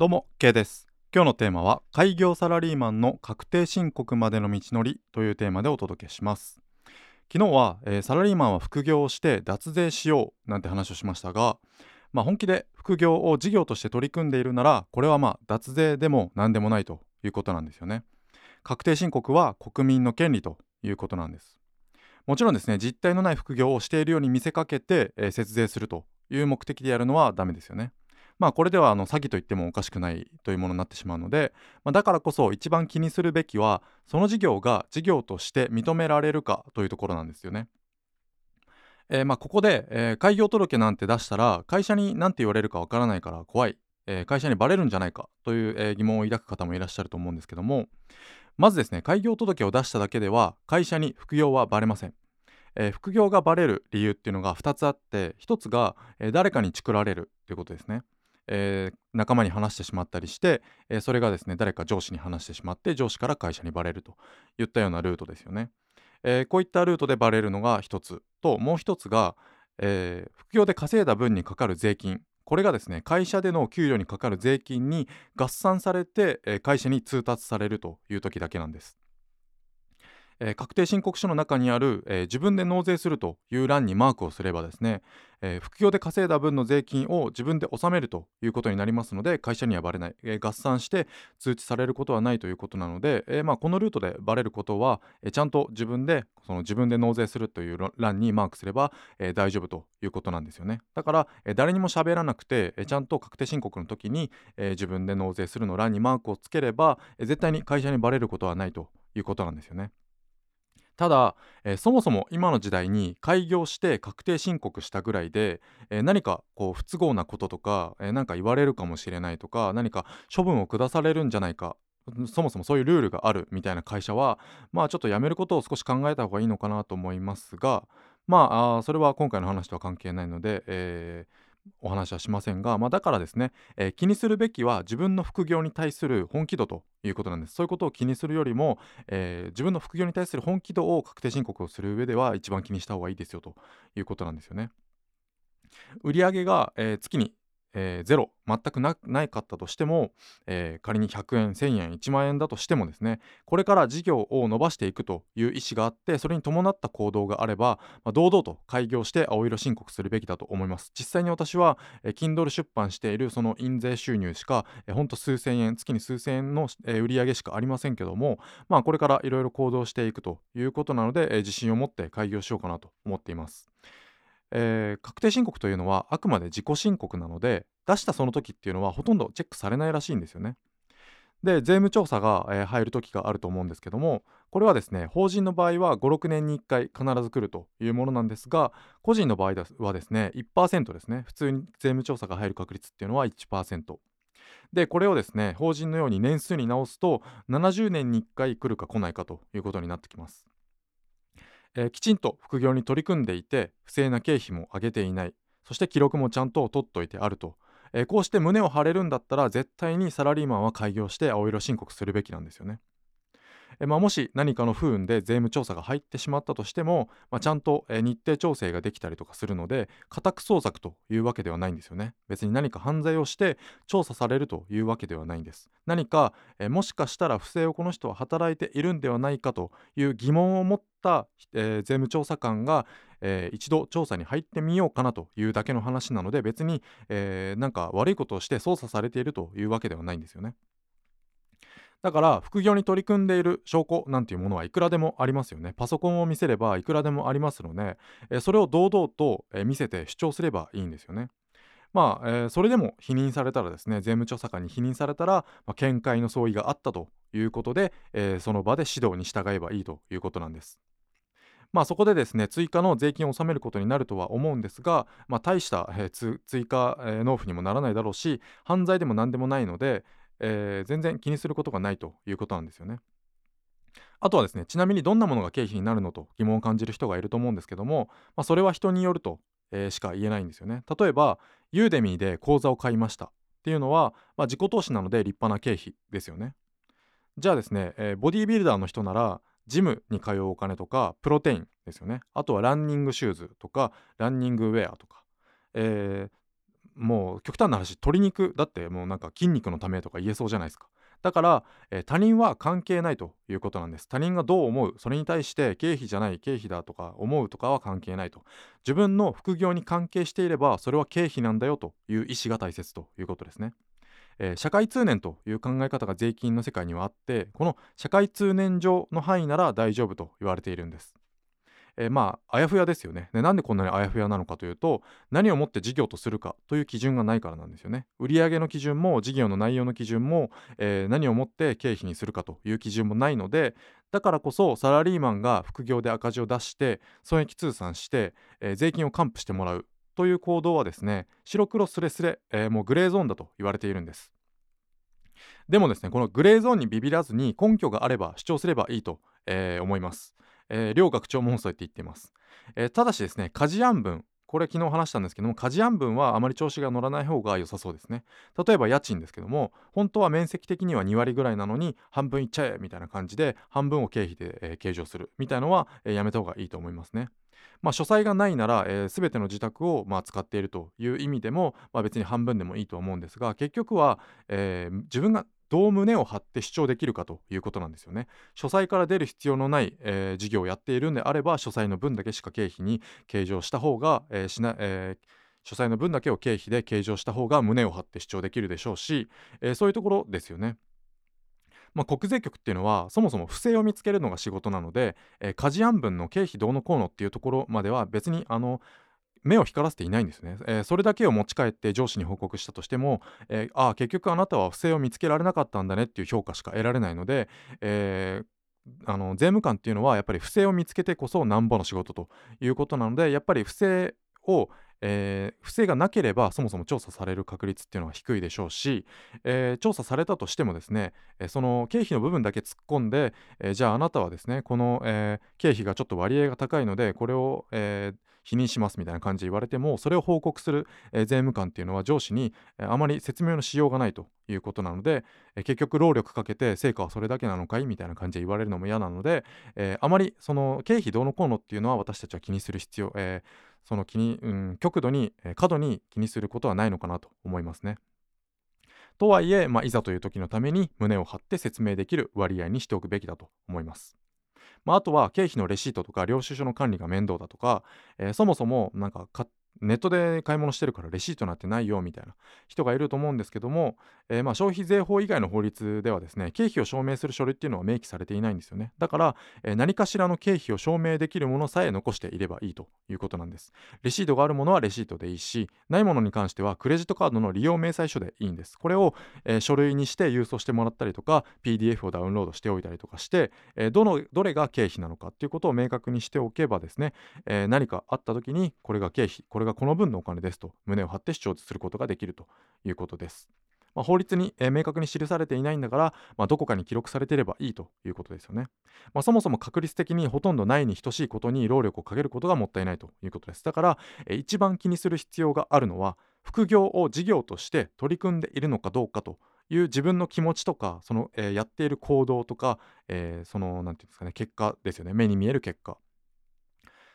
どうも K です。今日のテーマは開業サラリーマンの確定申告までの道のりというテーマでお届けします。昨日は、えー、サラリーマンは副業をして脱税しようなんて話をしましたがまあ、本気で副業を事業として取り組んでいるならこれはまあ脱税でも何でもないということなんですよね。確定申告は国民の権利ということなんです。もちろんですね実態のない副業をしているように見せかけて、えー、節税するという目的でやるのはダメですよね。まあこれではあの詐欺と言ってもおかしくないというものになってしまうので、まあ、だからこそ一番気にするべきはその事業が事業として認められるかというところなんですよね。えー、まあここで、えー、開業届なんて出したら会社に何て言われるかわからないから怖い、えー、会社にバレるんじゃないかという、え疑問を抱く方もいらっしゃると思うんですけどもまずですね開業届を出しただけでは会社に副業はバレません。え、副業がバレる理由っていうのが2つあって1つが、え、誰かにチクられるということですね。えー、仲間に話してしまったりして、えー、それがですね誰か上司に話してしまって上司から会社にバレるといったようなルートですよね。えー、こういったルートでバレるのが一つともう一つが、え副業で稼いだ分にかかる税金これがですね会社での給与にかかる税金に合算されて、え会社に通達されるという時だけなんです。えー、確定申告書の中にある、えー、自分で納税するという欄にマークをすればですね、えー、副業で稼いだ分の税金を自分で納めるということになりますので会社にはバレない、え合算して通知されることはないということなので、えまあ、このルートでバレることは、えちゃんと自分でその自分で納税するという欄にマークすれば、え大丈夫ということなんですよねだから、え誰にも喋らなくて、えちゃんと確定申告の時に、え自分で納税するの欄にマークをつければ、え絶対に会社にバレることはないということなんですよね。ただ、えー、そもそも今の時代に開業して確定申告したぐらいで、えー、何かこう不都合なこととか、えー、何か言われるかもしれないとか何か処分を下されるんじゃないかそもそもそういうルールがあるみたいな会社はまあちょっとやめることを少し考えた方がいいのかなと思いますがまああそれは今回の話とは関係ないので、えー、お話はしませんが、まあ、だからですね、えー、気にするべきは自分の副業に対する本気度ということなんです。そういうことを気にするよりも、えー、自分の副業に対する本気度を確定申告をする上では一番気にした方がいいですよということなんですよね。売上が、えー、月にえー、ゼロ全くなないかったとしても、えー、仮に100円1000円1万円だとしてもですねこれから事業を伸ばしていくという意思があってそれに伴った行動があれば、まあ、堂々と開業して青色申告するべきだと思います。実際に私は、えー、Kindle 出版しているその印税収入しか、えー、ほんと数千円月に数千円の、えー、売上しかありませんけどもまあこれからいろいろ行動していくということなので、えー、自信を持って開業しようかなと思っています。えー、確定申告というのはあくまで自己申告なので出したその時っていうのはほとんどチェックされないらしいんですよね。で税務調査が、えー、入る時があると思うんですけどもこれはですね法人の場合は56年に1回必ず来るというものなんですが個人の場合はですね1%ですね普通に税務調査が入る確率っていうのは1%でこれをですね法人のように年数に直すと70年に1回来るか来ないかということになってきますえー、きちんと副業に取り組んでいて不正な経費も上げていないそして記録もちゃんと取っといてあると、えー、こうして胸を張れるんだったら絶対にサラリーマンは開業して青色申告するべきなんですよね。えまあ、もし何かの不運で税務調査が入ってしまったとしても、まあ、ちゃんと、日程調整ができたりとかするので家宅捜索というわけではないんですよね別に何か犯罪をして調査されるというわけではないんです何か、えもしかしたら不正をこの人は働いているんではないかという疑問を持った、え、税務調査官が、えー、一度調査に入ってみようかなというだけの話なので別に、えー、なんか悪いことをして捜査されているというわけではないんですよね。だから副業に取り組んでいる証拠なんていうものはいくらでもありますよね。パソコンを見せればいくらでもありますので、えそれを堂々と、え見せて主張すればいいんですよね。まあ、えー、それでも否認されたらですね税務調査官に否認されたら、まあ、見解の相違があったということで、えー、その場で指導に従えばいいということなんです。まあ、そこでですね追加の税金を納めることになるとは思うんですが、まあ、大した、えー、追加、え、納付にもならないだろうし犯罪でも何でもないので、えー、全然気にすることがないということなんですよね。あとはですねちなみにどんなものが経費になるのと疑問を感じる人がいると思うんですけども、まあ、それは人によると、えー、しか言えないんですよね。例えばユーデミーで講座を買いましたっていうのは、まあ、自己投資なので立派な経費ですよね。じゃあですね、えー、ボディービルダーの人ならジムに通うお金とかプロテインですよねあとはランニングシューズとかランニングウェアとか、えー、もう極端な話鶏肉だってもうなんか筋肉のためとか言えそうじゃないですか。だから、えー、他人は関係ないということなんです。他人がどう思うそれに対して経費じゃない経費だとか思うとかは関係ないと。自分の副業に関係していればそれは経費なんだよという意思が大切ということですね。えー、社会通念という考え方が税金の世界にはあってこの社会通念上の範囲なら大丈夫と言われているんです。えー、まああやふやですよね。でなんでこんなにあやふやなのかというと何をもって事業とするかという基準がないからなんですよね。売上の基準も事業の内容の基準も、えー、何をもって経費にするかという基準もないのでだからこそサラリーマンが副業で赤字を出して損益通算して、えー、税金を還付してもらうという行動はですね白黒すれすれ、えー、もうグレーゾーンだと言われているんです。でもですねこのグレーゾーンにビビらずに根拠があれば主張すればいいと、えー、思います。えー、両学長もそうやって言っています、えー、ただしですね家事案分。これ昨日話したんですけども家事案分はあまり調子が乗らない方が良さそうですね。例えば家賃ですけども本当は面積的には2割ぐらいなのに半分いっちゃえみたいな感じで半分を経費で、えー、計上するみたいのは、えー、やめた方がいいと思いますね。まあ、書斎がないなら、えー、全ての自宅を、まあ、使っているという意味でも、まあ、別に半分でもいいと思うんですが結局は、えー、自分がどう胸を張って主張できるかということなんですよね。書斎から出る必要のない、えー、事業をやっているんであれば書斎の分だけしか経費に計上した方が、えー、しなえー書斎の分だけを経費で計上した方が胸を張って主張できるでしょうし、えー、そういうところですよね。まあ、国税局っていうのはそもそも不正を見つけるのが仕事なので、えー、家事案分の経費どうのこうのっていうところまでは別にあの目を光らせていないんですね、えー、それだけを持ち帰って上司に報告したとしても、えー、ああ結局あなたは不正を見つけられなかったんだねっていう評価しか得られないので、えーあの税務官っていうのはやっぱり不正を見つけてこそなんぼの仕事ということなのでやっぱり不正を、えー、不正がなければそもそも調査される確率っていうのは低いでしょうし、えー、調査されたとしてもですね、えー、その経費の部分だけ突っ込んで、えじゃああなたはですねこの、え経費がちょっと割合が高いのでこれを、えー否認しますみたいな感じで言われてもそれを報告する、えー、税務官っていうのは上司に、えー、あまり説明のしようがないということなので、えー、結局労力かけて成果はそれだけなのかいみたいな感じで言われるのも嫌なので、えあまりその経費どうのこうのっていうのは私たちは気にする必要、えその気に、うん、極度に、え過度に気にすることはないのかなと思いますね。とはいえ、まあ、いざという時のために胸を張って説明できる割合にしておくべきだと思います。まあ、あとは経費のレシートとか領収書の管理が面倒だとか、えー、そもそもなんかネットで買い物してるからレシートなんてないよみたいな人がいると思うんですけども、えー、ま消費税法以外の法律ではですね経費を証明する書類っていうのは明記されていないんですよね。だから、えー、何かしらの経費を証明できるものさえ残していればいいということなんです。レシートがあるものはレシートでいいしないものに関してはクレジットカードの利用明細書でいいんです。これを、えー、書類にして郵送してもらったりとか PDF をダウンロードしておいたりとかして、えどのどれが経費なのかっていうことを明確にしておけばですね、え何かあった時にこれが経費これこれがこの分のお金ですと胸を張って主張することができるということです。まあ、法律に、えー、明確に記されていないんだから、まあ、どこかに記録されていればいいということですよね。まあ、そもそも確率的にほとんどないに等しいことに労力をかけることがもったいないということです。だから、えー、一番気にする必要があるのは副業を事業として取り組んでいるのかどうかという自分の気持ちとかその、えー、やっている行動とか、えー、その何て言うんですかね結果ですよね目に見える結果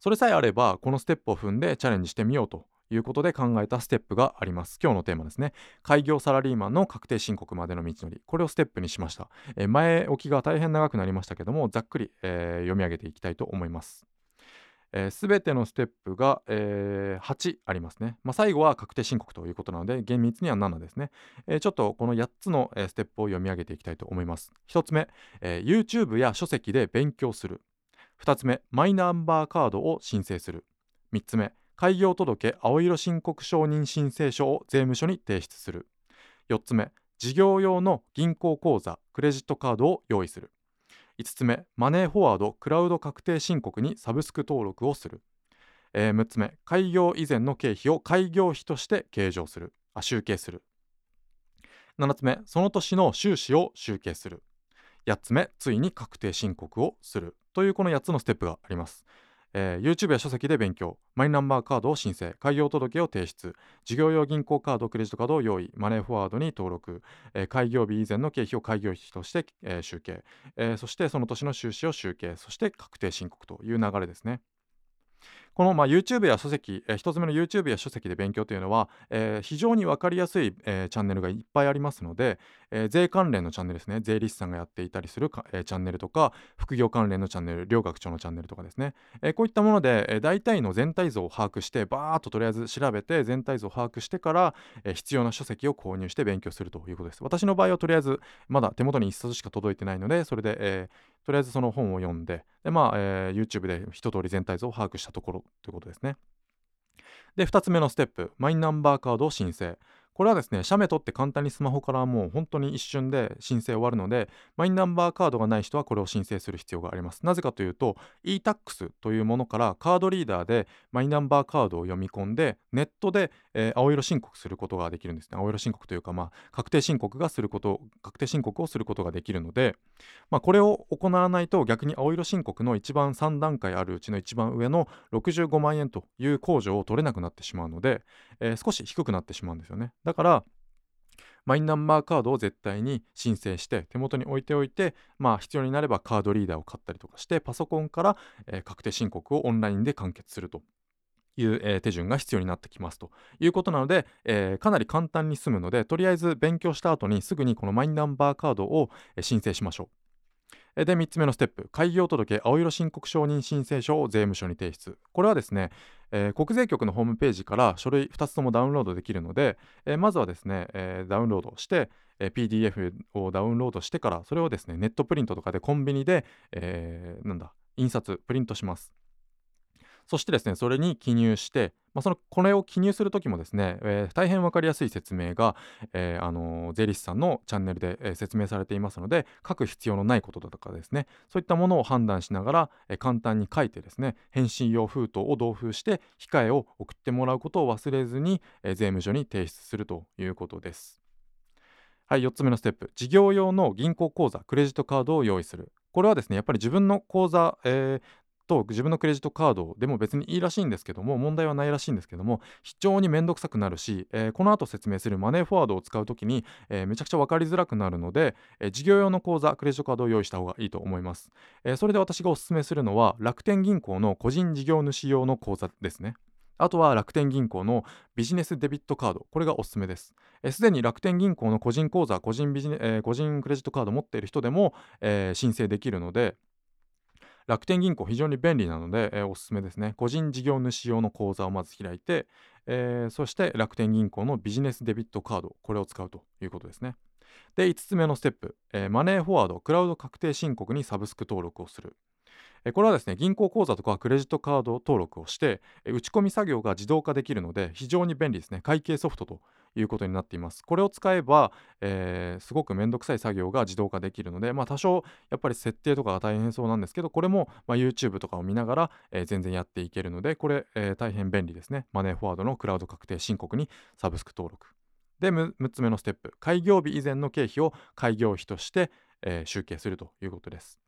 それさえあればこのステップを踏んでチャレンジしてみようということで考えたステップがあります。今日のテーマですね。開業サラリーマンの確定申告までの道のり。これをステップにしました。えー、前置きが大変長くなりましたけども、ざっくり、えー、読み上げていきたいと思います。す、べ、てのステップが、えー、8ありますね。まあ、最後は確定申告ということなので、厳密には7ですね。えー、ちょっとこの8つの、ステップを読み上げていきたいと思います。1つ目、YouTube や書籍で勉強する。2つ目、マイナンバーカードを申請する。3つ目、開業届青色申告承認申請書を税務署に提出する。4つ目、事業用の銀行口座、クレジットカードを用意する。5つ目、マネーフォワード、クラウド確定申告にサブスク登録をする。えー、6つ目、開業以前の経費を開業費として計上する。あ集計する。7つ目、その年の収支を集計する。8つ目、ついに確定申告をする。というこの8つのステップがあります。えー、YouTube や書籍で勉強、マイナンバーカードを申請、開業届を提出、事業用銀行カード、クレジットカードを用意、マネーフォワードに登録、えー、開業日以前の経費を開業費として、えー、集計、えそしてその年の収支を集計、そして確定申告という流れですね。この、まあ、YouTube や書籍、えー、1つ目の YouTube や書籍で勉強というのは、えー、非常に分かりやすい、えー、チャンネルがいっぱいありますので、えー、税関連のチャンネルですね。税理士さんがやっていたりするえー、チャンネルとか副業関連のチャンネル両学長のチャンネルとかですね、えー、こういったもので、えー、大体の全体像を把握してバーッととりあえず調べて全体像を把握してから、えー、必要な書籍を購入して勉強するということです。私の場合はとりあえずまだ手元に1冊しか届いてないのでそれで、えー、とりあえずその本を読んでで、まあえー、YouTube で一通り全体像を把握したところということですねで2つ目のステップマイナンバーカードを申請これはですね、写メ撮って簡単にスマホからもう本当に一瞬で申請終わるので、マイナンバーカードがない人はこれを申請する必要があります。なぜかというと、e-tax というものからカードリーダーでマイナンバーカードを読み込んで、ネットで、えー、青色申告することができるんですね。青色申告というか、まあ、確定申告がすること、確定申告をすることができるので、まあ、これを行わないと逆に青色申告の一番3段階あるうちの一番上の65万円という控除を取れなくなってしまうので、えー、少し低くなってしまうんですよね。だから、マイナンバーカードを絶対に申請して手元に置いておいて、まあ、必要になればカードリーダーを買ったりとかしてパソコンから、えー、確定申告をオンラインで完結するという、えー、手順が必要になってきますということなので、えー、かなり簡単に済むのでとりあえず勉強した後にすぐにこのマイナンバーカードを、え申請しましょう。で、3つ目のステップ、開業届青色申告承認申請書を税務署に提出。これはですね、えー、国税局のホームページから書類2つともダウンロードできるので、えー、まずはですね、えー、ダウンロードして、え PDF をダウンロードしてからそれをですねネットプリントとかでコンビニで、えなんだ印刷プリントしますそしてですね、それに記入して、まあ、そのこれを記入するときもですね、えー、大変分かりやすい説明が、えー、あのー、税理士さんのチャンネルで、えー、説明されていますので、書く必要のないことだとかですね、そういったものを判断しながら、え簡単に書いてですね、返信用封筒を同封して、控えを送ってもらうことを忘れずに、え税務署に提出するということです。はい、4つ目のステップ、事業用の銀行口座、クレジットカードを用意する。これはですね、やっぱり自分の口座、えー、と自分のクレジットカードでも別にいいらしいんですけども問題はないらしいんですけども非常に面倒くさくなるし、えー、この後説明するマネーフォワードを使う時に、えー、めちゃくちゃ分かりづらくなるので、えー、事業用の口座クレジットカードを用意した方がいいと思います、えそれで私がおすすめするのは楽天銀行の個人事業主用の口座ですね。あとは楽天銀行のビジネスデビットカード、これがおすすめです。すでに楽天銀行の個人口座、個人ビジネ、えー、個人クレジットカード持っている人でも、えー、申請できるので、楽天銀行非常に便利なので、えー、おすすめですね。個人事業主用の口座をまず開いて、えー、そして楽天銀行のビジネスデビットカード、これを使うということですね。で、5つ目のステップ、えー、マネーフォワード、クラウド確定申告にサブスク登録をするえ。これはですね銀行口座とかクレジットカード登録をしてえ打ち込み作業が自動化できるので非常に便利ですね会計ソフトということになっています。これを使えば、えー、すごくめんどくさい作業が自動化できるので、まあ、多少やっぱり設定とかが大変そうなんですけどこれも、ま、YouTube とかを見ながら、えー、全然やっていけるのでこれ、えー、大変便利ですね。マネーフォワードのクラウド確定申告にサブスク登録。で 6, つ目のステップ。開業日以前の経費を開業費として、え集計するということです。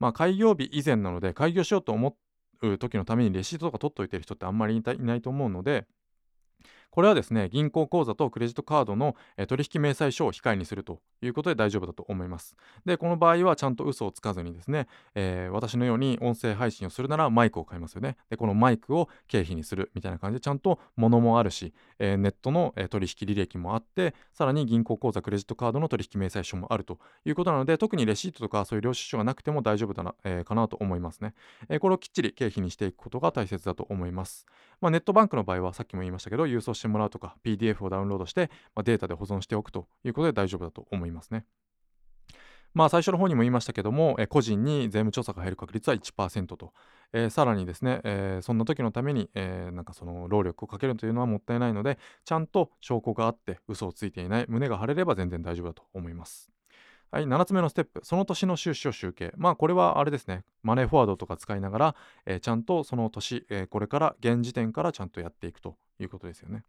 まあ、開業日以前なので開業しようと思う時のためにレシートとか取っておいてる人ってあんまりいないと思うのでこれはですね銀行口座とクレジットカードの、え取引明細書を控えにするということで大丈夫だと思います。でこの場合はちゃんと嘘をつかずにですね、えー、私のように音声配信をするならマイクを買いますよね。でこのマイクを経費にするみたいな感じでちゃんと物もあるし、えー、ネットの、え取引履歴もあってさらに銀行口座クレジットカードの取引明細書もあるということなので特にレシートとかそういう領収書がなくても大丈夫だな、えー、かなと思いますね、えこれをきっちり経費にしていくことが大切だと思います、まあ、ネットバンクの場合はさっきも言いましたけど郵送してもらうとか PDF をダウンロードして、まあ、データで保存しておくということで大丈夫だと思いますね。まあ、最初の方にも言いましたけども、え個人に税務調査が入る確率は1%と、えー、さらにですね、えー、そんな時のために、えー、なんかその労力をかけるというのはもったいないので、ちゃんと証拠があって嘘をついていない、胸が張れれば全然大丈夫だと思います。はい、7つ目のステップ、その年の収支を集計。まあ、これはあれですね、マネーフォワードとか使いながら、えちゃんとその年、えこれから現時点からちゃんとやっていくということですよね。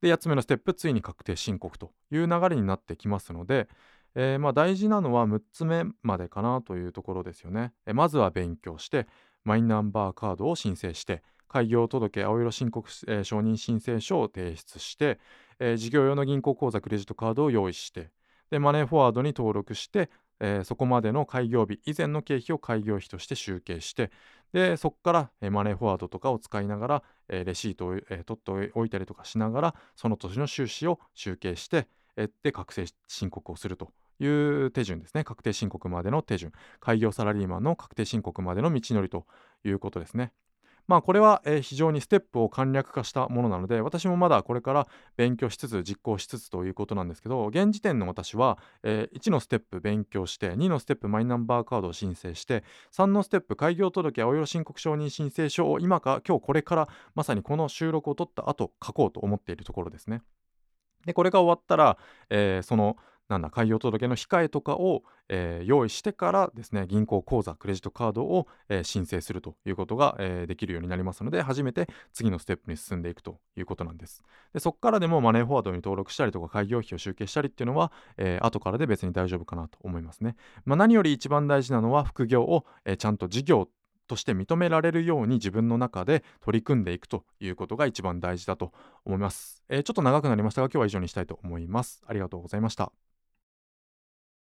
で8つ目のステップついに確定申告という流れになってきますので、えー、まあ大事なのは6つ目までかなというところですよね、えー、まずは勉強してマイナンバーカードを申請して開業届青色申告、えー、承認申請書を提出して、えー、事業用の銀行口座クレジットカードを用意してでマネーフォワードに登録してえー、そこまでの開業日以前の経費を開業費として集計してでそこから、えマネーフォワードとかを使いながら、えレシートを、え取っておいたりとかしながらその年の収支を集計して、えで確定申告をするという手順ですね確定申告までの手順開業サラリーマンの確定申告までの道のりということですね。まあこれは、え非常にステップを簡略化したものなので私もまだこれから勉強しつつ実行しつつということなんですけど現時点の私は、え1のステップ勉強して2のステップマイナンバーカードを申請して3のステップ開業届青色申告承認申請書を今か今日これからまさにこの収録を取った後書こうと思っているところですね。でこれが終わったら、えー、そのなんだ開業届の控えとかを、えー、用意してからですね銀行口座クレジットカードを、えー、申請するということが、えー、できるようになりますので初めて次のステップに進んでいくということなんです。でそこからでもマネーフォワードに登録したりとか開業費を集計したりっていうのは、えー、後からで別に大丈夫かなと思いますね、まあ、何より一番大事なのは副業を、えー、ちゃんと事業として認められるように自分の中で取り組んでいくということが一番大事だと思います、えー、ちょっと長くなりましたが今日は以上にしたいと思います。ありがとうございました。